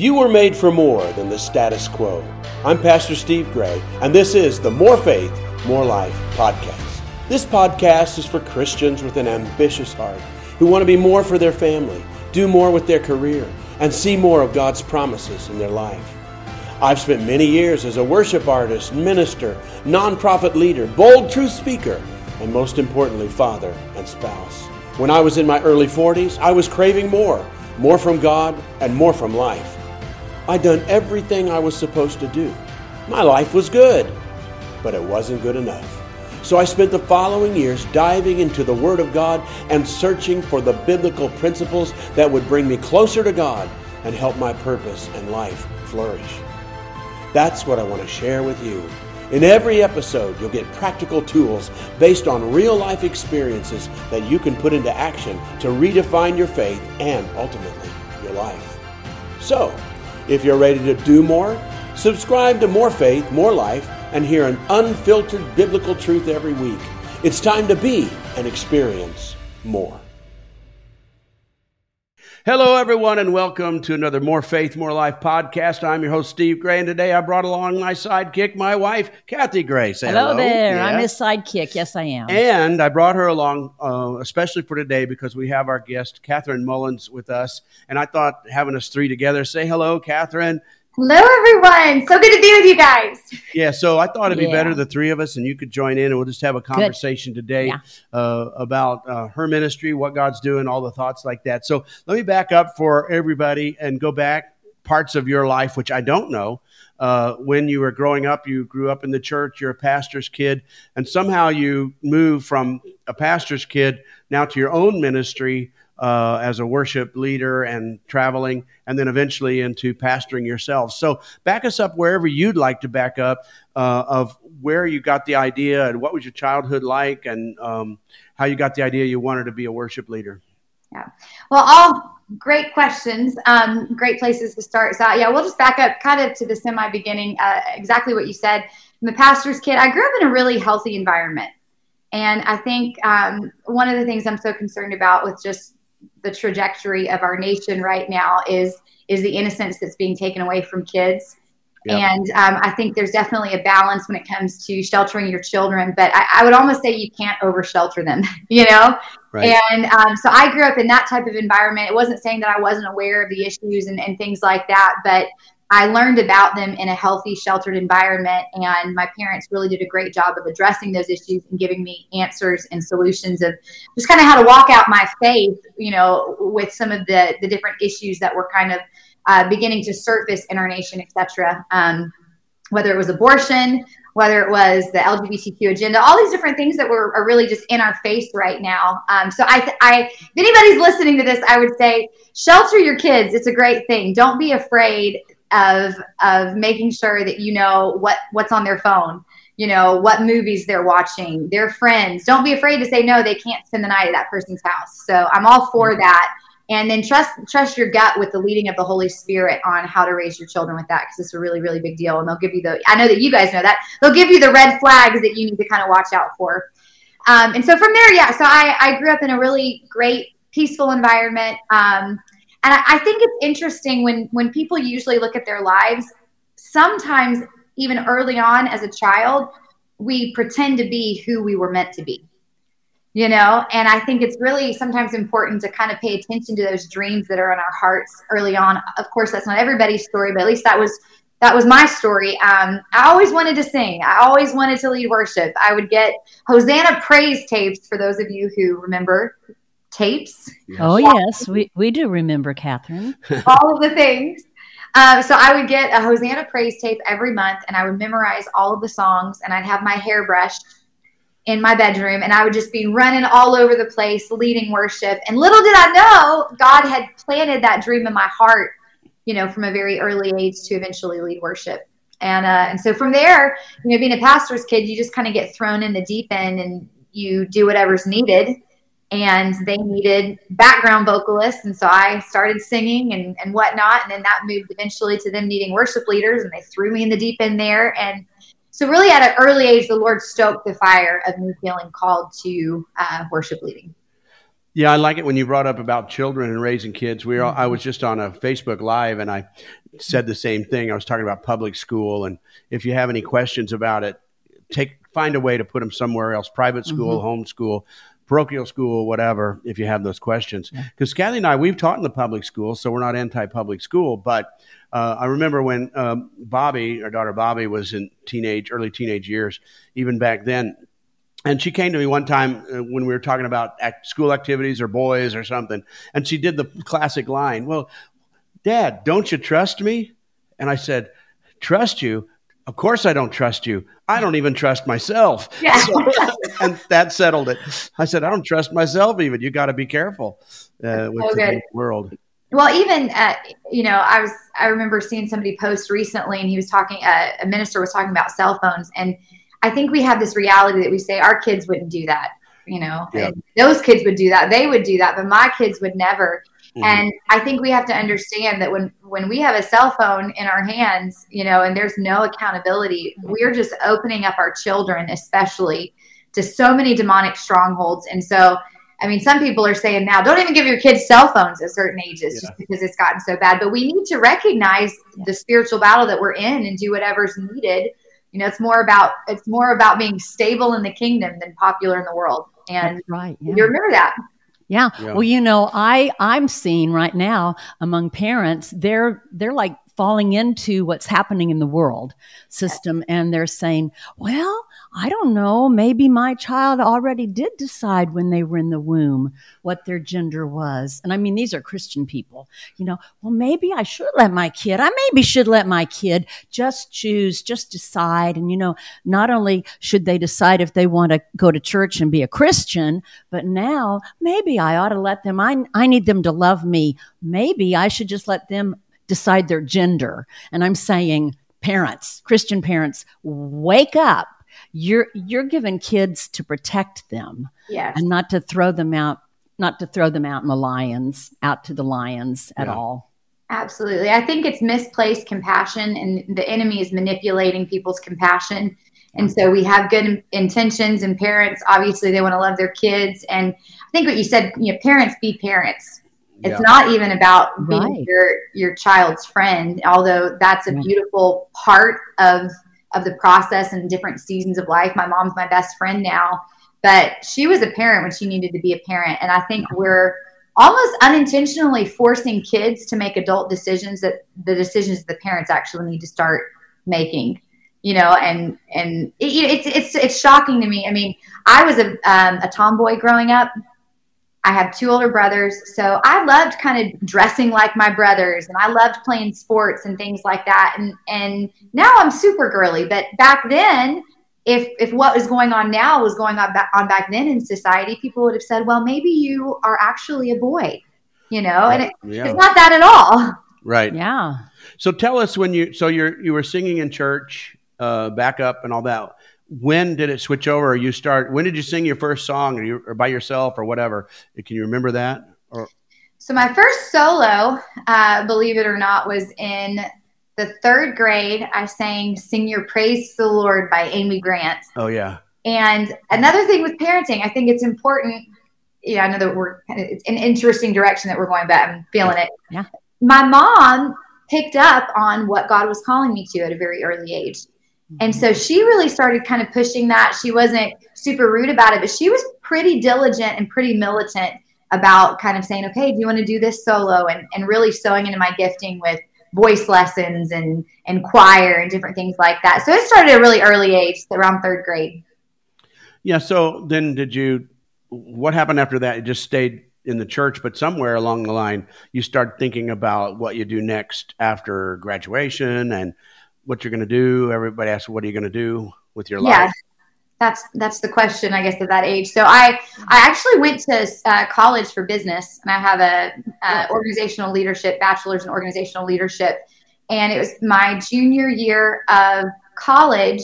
You were made for more than the status quo. I'm Pastor Steve Gray, and this is the More Faith, More Life podcast. This podcast is for Christians with an ambitious heart who want to be more for their family, do more with their career, and see more of God's promises in their life. I've spent many years as a worship artist, minister, nonprofit leader, bold truth speaker, and most importantly, father and spouse. When I was in my early 40s, I was craving more more from God and more from life. I'd done everything I was supposed to do. My life was good, but it wasn't good enough. So I spent the following years diving into the Word of God and searching for the biblical principles that would bring me closer to God and help my purpose and life flourish. That's what I want to share with you. In every episode, you'll get practical tools based on real life experiences that you can put into action to redefine your faith and ultimately your life. So, if you're ready to do more, subscribe to More Faith, More Life, and hear an unfiltered biblical truth every week. It's time to be and experience more. Hello, everyone, and welcome to another More Faith, More Life podcast. I'm your host, Steve Gray, and today I brought along my sidekick, my wife, Kathy Gray. Say hello, hello. there. I'm his sidekick. Yes, I am. And I brought her along, uh, especially for today, because we have our guest, Catherine Mullins, with us. And I thought having us three together, say hello, Catherine. Hello, everyone. So good to be with you guys. Yeah, so I thought it'd be better the three of us, and you could join in, and we'll just have a conversation good. today yeah. uh, about uh, her ministry, what God's doing, all the thoughts like that. So let me back up for everybody and go back parts of your life, which I don't know. Uh, when you were growing up, you grew up in the church, you're a pastor's kid, and somehow you moved from a pastor's kid now to your own ministry uh, as a worship leader and traveling, and then eventually into pastoring yourself. So, back us up wherever you'd like to back up uh, of where you got the idea and what was your childhood like, and um, how you got the idea you wanted to be a worship leader. Yeah. Well, all great questions. Um, great places to start. So, yeah, we'll just back up kind of to the semi beginning. Uh, exactly what you said. I'm the pastor's kid. I grew up in a really healthy environment. And I think um, one of the things I'm so concerned about with just the trajectory of our nation right now is is the innocence that's being taken away from kids. Yep. And um, I think there's definitely a balance when it comes to sheltering your children, but I, I would almost say you can't over shelter them, you know? Right. And um, so I grew up in that type of environment. It wasn't saying that I wasn't aware of the issues and, and things like that, but I learned about them in a healthy, sheltered environment. And my parents really did a great job of addressing those issues and giving me answers and solutions of just kind of how to walk out my faith, you know, with some of the, the different issues that were kind of uh, beginning to surface in our nation, etc. Um, whether it was abortion, whether it was the LGBTQ agenda, all these different things that were are really just in our face right now. Um, so I, I, if anybody's listening to this, I would say shelter your kids. It's a great thing. Don't be afraid of of making sure that you know what what's on their phone you know what movies they're watching their friends. Don't be afraid to say no they can't spend the night at that person's house. So i'm all for mm-hmm. that. And then trust trust your gut with the leading of the holy spirit on how to raise your children with that because it's a really really big deal. And they'll give you the i know that you guys know that. They'll give you the red flags that you need to kind of watch out for. Um, and so from there yeah so I, I grew up in a really great peaceful environment. Um, and I, I think it's interesting when when people usually look at their lives, sometimes even early on as a child, we pretend to be who we were meant to be you know? And i think it's really sometimes important to kind of pay attention to those dreams that are in our hearts early on. Of course that's not everybody's story but at least that was that was my story. Um, i always wanted to sing. I always wanted to lead worship. I would get hosanna praise tapes for those of you who remember tapes. Yes. Oh, yes. We, we do remember, Catherine. all of the things. Uh, so I would get a Hosanna praise tape every month and I would memorize all of the songs and I'd have my hair brushed in my bedroom and I would just be running all over the place leading worship. And little did I know God had planted that dream in my heart, you know, from a very early age to eventually lead worship. And uh, and so from there, you know, being a pastor's kid, you just kind of get thrown in the deep end and you do whatever's needed and they needed background vocalists and so i started singing and, and whatnot and then that moved eventually to them needing worship leaders and they threw me in the deep end there and so really at an early age the lord stoked the fire of me feeling called to uh, worship leading Yeah, I like it when you brought up about children and raising kids. We all, I was just on a Facebook Live and I said the same thing. I was talking about public school, and if you have any questions about it, take find a way to put them somewhere else, private school, mm-hmm. home school, parochial school, whatever. If you have those questions, because. Kathy and I we've taught in the public school, so we're not anti-public school. But uh, I remember when um, Bobby, our daughter Bobby, was in teenage, early teenage years. Even back then, and she came to me one time uh, when we were talking about act- school activities or boys or something, and she did the classic line, "Well, Dad, don't you trust me?" And I said, "Trust you? Of course I don't trust you. I don't even trust myself." Yeah. So, and that settled it. I said, "I don't trust myself even. You got to be careful uh, with so the world." Well, even uh, you know, I was I remember seeing somebody post recently, and he was talking. Uh, a minister was talking about cell phones and I think we have this reality that we say our kids wouldn't do that. You know, yeah. those kids would do that. They would do that, but my kids would never. Mm-hmm. And I think we have to understand that when when we have a cell phone in our hands, you know, and there's no accountability, we're just opening up our children, especially to so many demonic strongholds. And so, I mean, some people are saying now, don't even give your kids cell phones at certain ages yeah. just because it's gotten so bad. But we need to recognize yeah. the spiritual battle that we're in and do whatever's needed you know it's more about it's more about being stable in the kingdom than popular in the world and That's right yeah. you remember that yeah. yeah. Well, you know, I I'm seeing right now among parents, they're they're like falling into what's happening in the world system and they're saying, "Well, I don't know, maybe my child already did decide when they were in the womb what their gender was. And I mean, these are Christian people, you know, well, maybe I should let my kid, I maybe should let my kid just choose, just decide. And, you know, not only should they decide if they want to go to church and be a Christian, but now maybe I ought to let them, I, I need them to love me. Maybe I should just let them decide their gender. And I'm saying, parents, Christian parents, wake up you're you're giving kids to protect them yes. and not to throw them out not to throw them out in the lions out to the lions at yeah. all absolutely i think it's misplaced compassion and the enemy is manipulating people's compassion and so we have good intentions and parents obviously they want to love their kids and i think what you said you know parents be parents it's yeah. not even about being right. your your child's friend although that's a beautiful part of of the process and different seasons of life. My mom's my best friend now, but she was a parent when she needed to be a parent. And I think we're almost unintentionally forcing kids to make adult decisions that the decisions the parents actually need to start making you know and and it, it's it's it's shocking to me i mean i was a um, a tomboy growing up I have two older brothers. So I loved kind of dressing like my brothers and I loved playing sports and things like that. And and now I'm super girly. But back then, if if what was going on now was going on back, on back then in society, people would have said, well, maybe you are actually a boy, you know, and it, yeah. it's not that at all. Right. Yeah. So tell us when you so you're you were singing in church, uh, back up and all that when did it switch over? Or you start? When did you sing your first song, or, you, or by yourself, or whatever? Can you remember that? Or so my first solo, uh, believe it or not, was in the third grade. I sang "Sing Your Praise to the Lord" by Amy Grant. Oh yeah. And another thing with parenting, I think it's important. Yeah, I know that we're it's an interesting direction that we're going, but I'm feeling it. Yeah. My mom picked up on what God was calling me to at a very early age. And so she really started kind of pushing that. She wasn't super rude about it, but she was pretty diligent and pretty militant about kind of saying, okay, do you want to do this solo? And, and really sowing into my gifting with voice lessons and, and choir and different things like that. So it started at a really early age, around third grade. Yeah. So then did you, what happened after that? It just stayed in the church, but somewhere along the line, you start thinking about what you do next after graduation and what you're going to do. Everybody asks, "What are you going to do with your yeah, life?" That's that's the question, I guess, at that age. So I I actually went to uh, college for business, and I have a, a organizational leadership bachelor's in organizational leadership. And it was my junior year of college.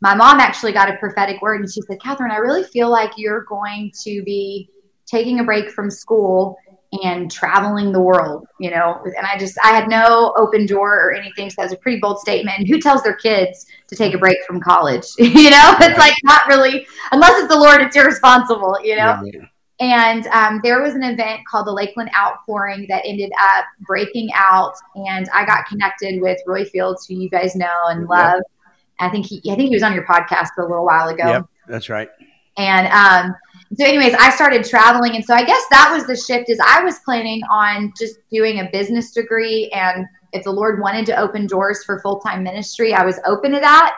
My mom actually got a prophetic word, and she said, "Catherine, I really feel like you're going to be taking a break from school and traveling the world, you know. And I just, I had no open door or anything. So that was a pretty bold statement. And who tells their kids to take a break from college? you know, it's like not really, unless it's the Lord, it's irresponsible, you know. Yeah. And um, there was an event called the Lakeland Outpouring that ended up breaking out, and I got connected with Roy Fields, who you guys know and love. Yep. I think he, I think he was on your podcast a little while ago. Yep, that's right. And um, so, anyways, I started traveling, and so I guess that was the shift. Is I was planning on just doing a business degree, and if the Lord wanted to open doors for full time ministry, I was open to that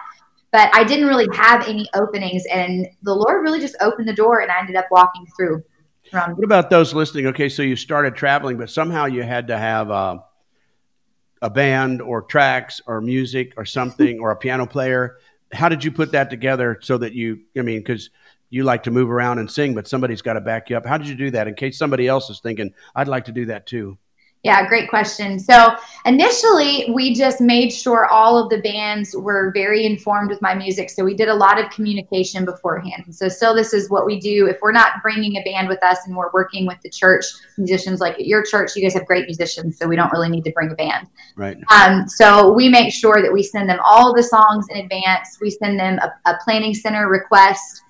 but I didn't really have any openings. And the Lord really just opened the door and I ended up walking through. From- what about those listening? Okay, so you started traveling, but somehow you had to have a, a band or tracks or music or something or a piano player. How did you put that together so that you, I mean, because you like to move around and sing, but somebody's got to back you up. How did you do that in case somebody else is thinking, I'd like to do that too? Yeah, great question. So initially, we just made sure all of the bands were very informed with my music. So we did a lot of communication beforehand. So still, this is what we do. If we're not bringing a band with us and we're working with the church musicians, like at your church, you guys have great musicians, so we don't really need to bring a band. Right. Um, so we make sure that we send them all the songs in advance. We send them a, a planning center request.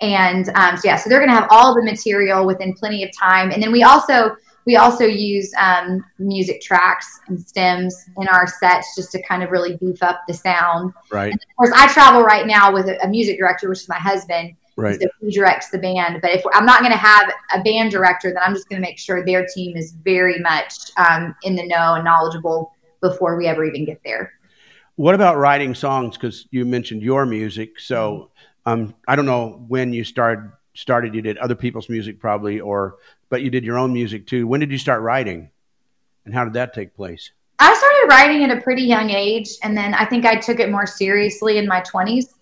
And um, so yeah, so they're going to have all the material within plenty of time. And then we also we also use um, music tracks and stems in our sets just to kind of really beef up the sound. Right. And of course, I travel right now with a, a music director, which is my husband. Right. So he directs the band. But if I'm not going to have a band director, then I'm just going to make sure their team is very much um, in the know and knowledgeable before we ever even get there. What about writing songs? Because you mentioned your music. So um, I don't know when you started started. You did other people's music probably, or but you did your own music too. When did you start writing? And how did that take place? I started writing at a pretty young age. And then I think I took it more seriously in my 20s.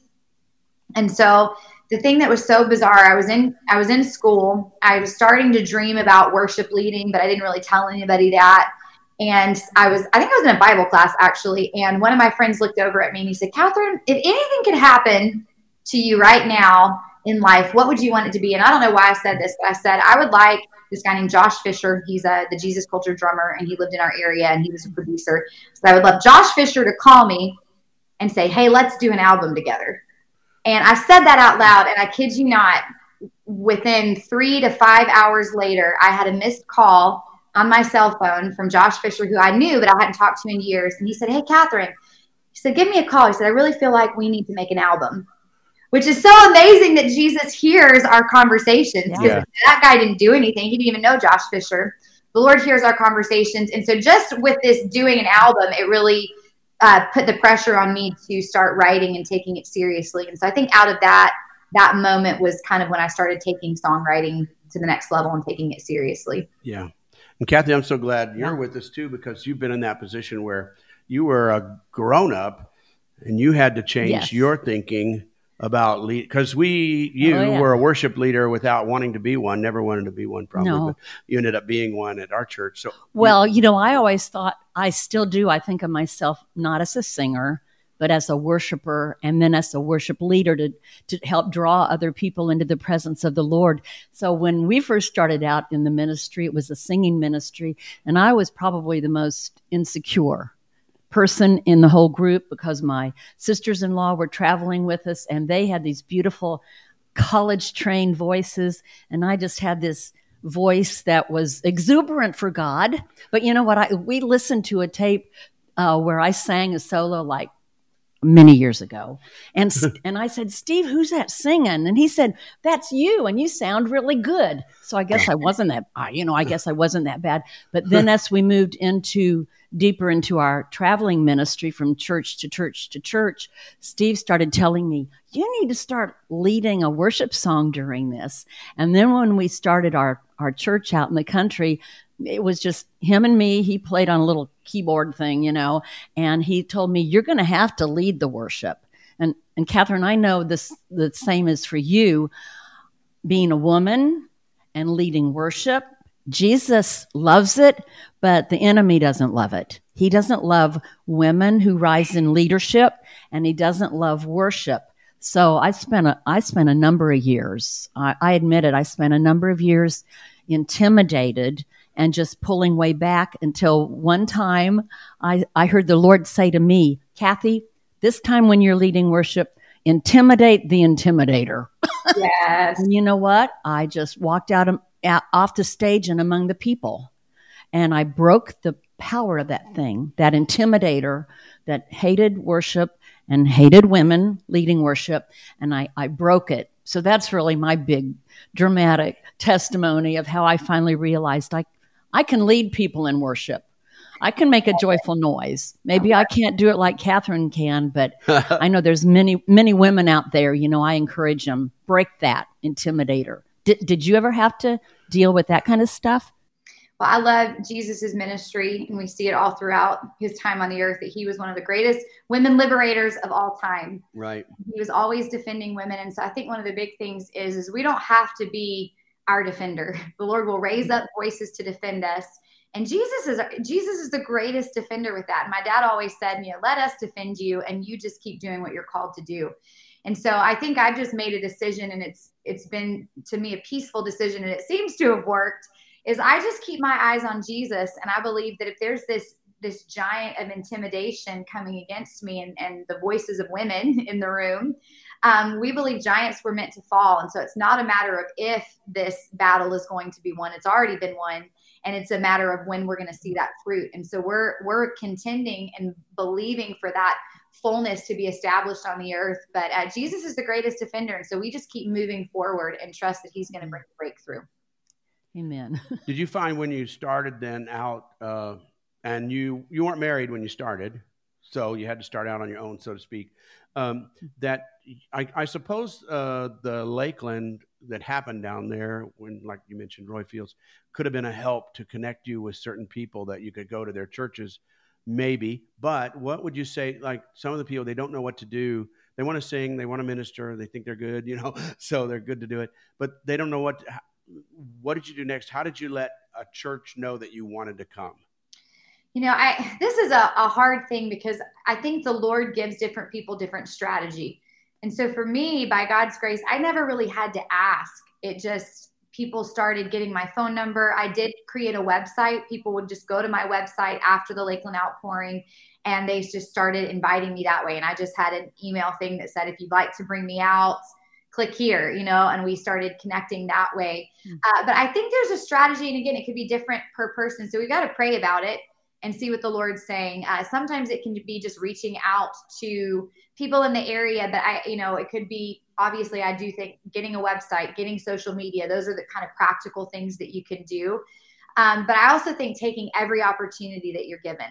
And so the thing that was so bizarre, I was in I was in school. I was starting to dream about worship leading, but I didn't really tell anybody that. And I was, I think I was in a Bible class actually. And one of my friends looked over at me and he said, Catherine, if anything could happen to you right now in life, what would you want it to be? And I don't know why I said this, but I said, I would like this guy named Josh Fisher. He's a, the Jesus Culture drummer, and he lived in our area, and he was a producer. So I would love Josh Fisher to call me and say, "Hey, let's do an album together." And I said that out loud, and I kid you not, within three to five hours later, I had a missed call on my cell phone from Josh Fisher, who I knew, but I hadn't talked to in years. And he said, Hey, Catherine, he said, Give me a call. He said, I really feel like we need to make an album which is so amazing that Jesus hears our conversations because yeah. that guy didn't do anything. He didn't even know Josh Fisher. The Lord hears our conversations. And so, just with this doing an album, it really uh, put the pressure on me to start writing and taking it seriously. And so, I think out of that, that moment was kind of when I started taking songwriting to the next level and taking it seriously. Yeah. And Kathy, I'm so glad you're with us too because you've been in that position where you were a grown up and you had to change yes. your thinking about lead because we you oh, yeah. were a worship leader without wanting to be one never wanted to be one probably no. but you ended up being one at our church so well you, you know i always thought i still do i think of myself not as a singer but as a worshiper and then as a worship leader to, to help draw other people into the presence of the Lord. So when we first started out in the ministry, it was a singing ministry, and I was probably the most insecure person in the whole group because my sisters in law were traveling with us and they had these beautiful college trained voices. And I just had this voice that was exuberant for God. But you know what? I, we listened to a tape uh, where I sang a solo like many years ago. And and I said, "Steve, who's that singing?" And he said, "That's you and you sound really good." So I guess I wasn't that you know, I guess I wasn't that bad. But then as we moved into deeper into our traveling ministry from church to church to church, Steve started telling me, you need to start leading a worship song during this. And then when we started our, our church out in the country, it was just him and me. He played on a little keyboard thing, you know, and he told me, you're going to have to lead the worship. And, and Catherine, I know this, the same is for you. Being a woman and leading worship, Jesus loves it, but the enemy doesn't love it. He doesn't love women who rise in leadership, and he doesn't love worship. So I spent a, I spent a number of years. I, I admit it. I spent a number of years intimidated and just pulling way back until one time I, I heard the Lord say to me, Kathy, this time when you're leading worship, intimidate the intimidator. Yes. and you know what? I just walked out of off the stage and among the people. And I broke the power of that thing, that intimidator that hated worship and hated women leading worship. And I, I broke it. So that's really my big dramatic testimony of how I finally realized I, I can lead people in worship. I can make a joyful noise. Maybe I can't do it like Catherine can, but I know there's many, many women out there. You know, I encourage them break that intimidator. Did, did you ever have to deal with that kind of stuff? Well, I love Jesus's ministry, and we see it all throughout his time on the earth that he was one of the greatest women liberators of all time. Right. He was always defending women, and so I think one of the big things is is we don't have to be our defender. The Lord will raise up voices to defend us, and Jesus is Jesus is the greatest defender with that. And my dad always said, you know, let us defend you, and you just keep doing what you're called to do. And so I think I've just made a decision, and it's it's been to me a peaceful decision, and it seems to have worked is I just keep my eyes on Jesus. And I believe that if there's this this giant of intimidation coming against me and, and the voices of women in the room, um, we believe giants were meant to fall. And so it's not a matter of if this battle is going to be won, it's already been won. And it's a matter of when we're going to see that fruit. And so we're we're contending and believing for that fullness to be established on the earth. But uh, Jesus is the greatest defender. And so we just keep moving forward and trust that he's going to bring breakthrough. Amen. Did you find when you started then out, uh, and you you weren't married when you started, so you had to start out on your own, so to speak. Um, that I, I suppose uh, the Lakeland that happened down there, when like you mentioned, Roy Fields, could have been a help to connect you with certain people that you could go to their churches, maybe. But what would you say? Like some of the people, they don't know what to do. They want to sing, they want to minister, they think they're good, you know, so they're good to do it, but they don't know what what did you do next? How did you let a church know that you wanted to come? You know, I this is a, a hard thing because I think the Lord gives different people different strategy. And so for me, by God's grace, I never really had to ask. It just people started getting my phone number. I did create a website. People would just go to my website after the Lakeland outpouring and they just started inviting me that way. And I just had an email thing that said, if you'd like to bring me out, click here, you know, and we started connecting that way. Mm-hmm. Uh, but I think there's a strategy, and again, it could be different per person. So we got to pray about it and see what the Lord's saying. Uh, sometimes it can be just reaching out to people in the area but I, you know, it could be obviously, I do think getting a website, getting social media, those are the kind of practical things that you can do. Um, but I also think taking every opportunity that you're given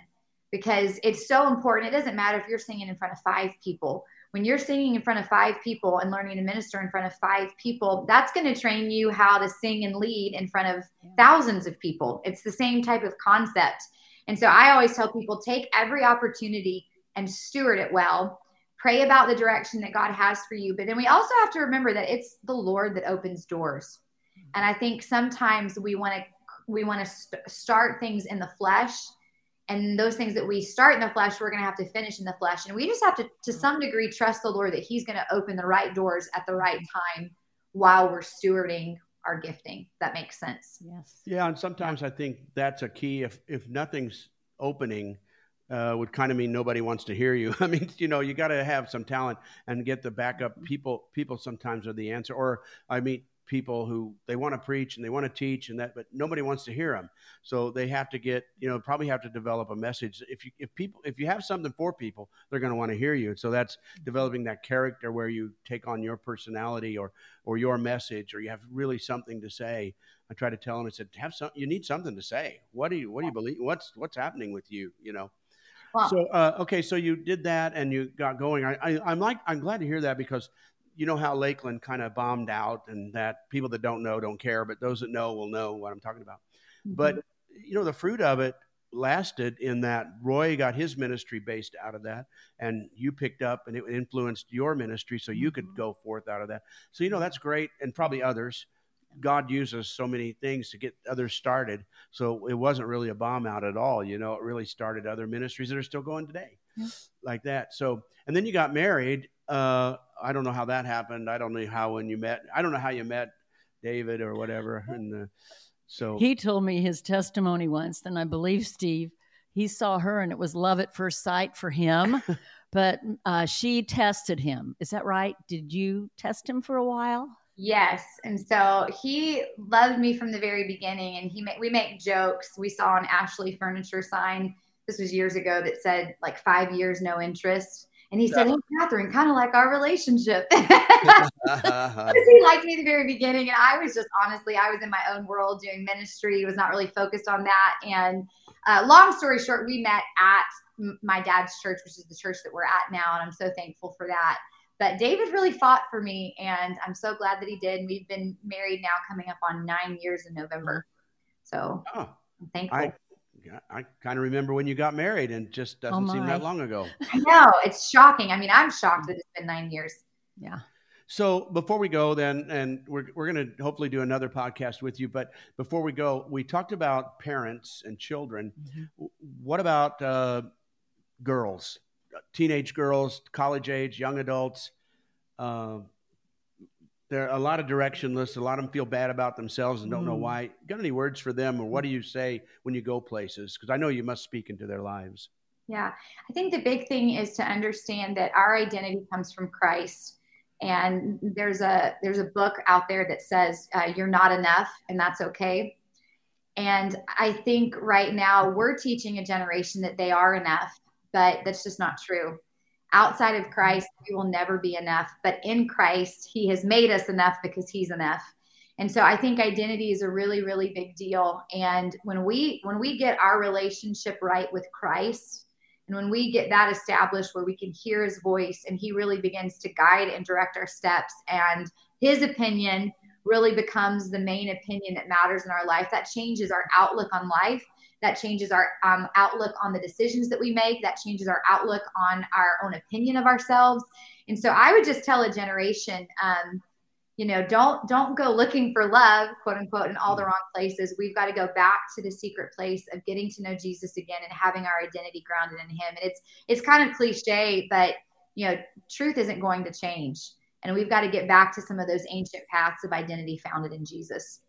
because it's so important. It doesn't matter if you're singing in front of five people when you're singing in front of five people and learning to minister in front of five people, that's going to train you how to sing and lead in front of thousands of people. It's the same type of concept. And so I always tell people take every opportunity and steward it well. Pray about the direction that God has for you. But then we also have to remember that it's the Lord that opens doors. And I think sometimes we want to we want to st- start things in the flesh. And those things that we start in the flesh we're going to have to finish in the flesh. And we just have to to some degree trust the lord that he's going to open the right doors at the right time while we're stewarding our gifting. That makes sense. Yes. Yeah and sometimes i think that's a key. If if nothing's opening uh, would kind of mean nobody wants to hear you. I mean, you know, you got to have some talent and get the backup. People, people sometimes are the answer. Or I meet people who they want to preach and they want to teach and that but nobody wants to hear them so they have to get you know probably have to develop a message. If you if people if you have something for people they're going to want to hear you. So that's developing that character where you take on your personality or or your message or you have really something to say. I try to tell them i said have some you need something to say. What do you what do you believe what's what's happening with you? You know Wow. So uh, okay, so you did that and you got going. I, I, am like I'm glad to hear that because you know how Lakeland kind of bombed out, and that people that don't know don't care, but those that know will know what I'm talking about. Mm-hmm. But you know, the fruit of it lasted in that Roy got his ministry based out of that, and you picked up and it influenced your ministry, so you could mm-hmm. go forth out of that. So you know that's great, and probably others. God uses so many things to get others started. So it wasn't really a bomb out at all. You know, it really started other ministries that are still going today, yeah. like that. So, and then you got married. Uh, I don't know how that happened. I don't know how when you met. I don't know how you met David or whatever. And so he told me his testimony once, and I believe Steve. He saw her, and it was love at first sight for him. but uh, she tested him. Is that right? Did you test him for a while? Yes, and so he loved me from the very beginning, and he we make jokes. We saw an Ashley Furniture sign. This was years ago that said like five years, no interest. And he said, Hey, Catherine, kind of like our relationship. he liked me at the very beginning. And I was just honestly, I was in my own world doing ministry, was not really focused on that. And uh, long story short, we met at my dad's church, which is the church that we're at now. And I'm so thankful for that. But David really fought for me, and I'm so glad that he did. We've been married now coming up on nine years in November. So oh, I'm thankful. I, I kind of remember when you got married, and just doesn't oh seem that long ago. I know it's shocking. I mean, I'm shocked that it's been nine years. Yeah. So before we go, then, and we're we're going to hopefully do another podcast with you. But before we go, we talked about parents and children. Mm-hmm. What about uh, girls? Teenage girls, college age, young adults. Uh, there are a lot of directionless. A lot of them feel bad about themselves and don't mm. know why. Got any words for them, or what do you say when you go places? Because I know you must speak into their lives. Yeah, I think the big thing is to understand that our identity comes from Christ. And there's a there's a book out there that says uh, you're not enough, and that's okay. And I think right now we're teaching a generation that they are enough but that's just not true. Outside of Christ, we will never be enough, but in Christ, He has made us enough because He's enough. And so I think identity is a really, really big deal. And when we when we get our relationship right with Christ, and when we get that established where we can hear his voice and he really begins to guide and direct our steps and his opinion really becomes the main opinion that matters in our life, that changes our outlook on life that changes our um, outlook on the decisions that we make. That changes our outlook on our own opinion of ourselves. And so i would just tell a generation um, you know don't don't go looking for love quote unquote in all the wrong places. We've got to go back to the secret place of getting to know jesus again and having our identity grounded in him. And it's it's kind of cliche but you know truth isn't going to change. And we've got to get back to some of those ancient paths of identity founded in jesus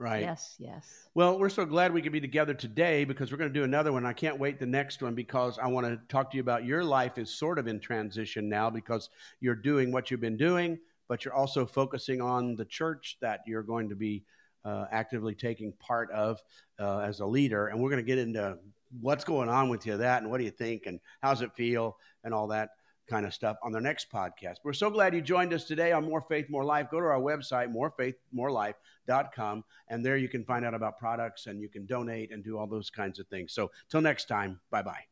Right. Yes, yes. Well, we're so glad we could be together today because we're going to do another one. I can't wait the next one because I want to talk to you about your life is sort of in transition now because you're doing what you've been doing, but you're also focusing on the church that you're going to be uh, actively taking part of uh, as a leader. And we're going to get into what's going on with you that and what do you think and how's it feel and all that kind of stuff on the next podcast. We're so glad you joined us today on More Faith, More Life. Go to our website, morefaithmorelife.com, and there you can find out about products and you can donate and do all those kinds of things. So, till next time, bye bye.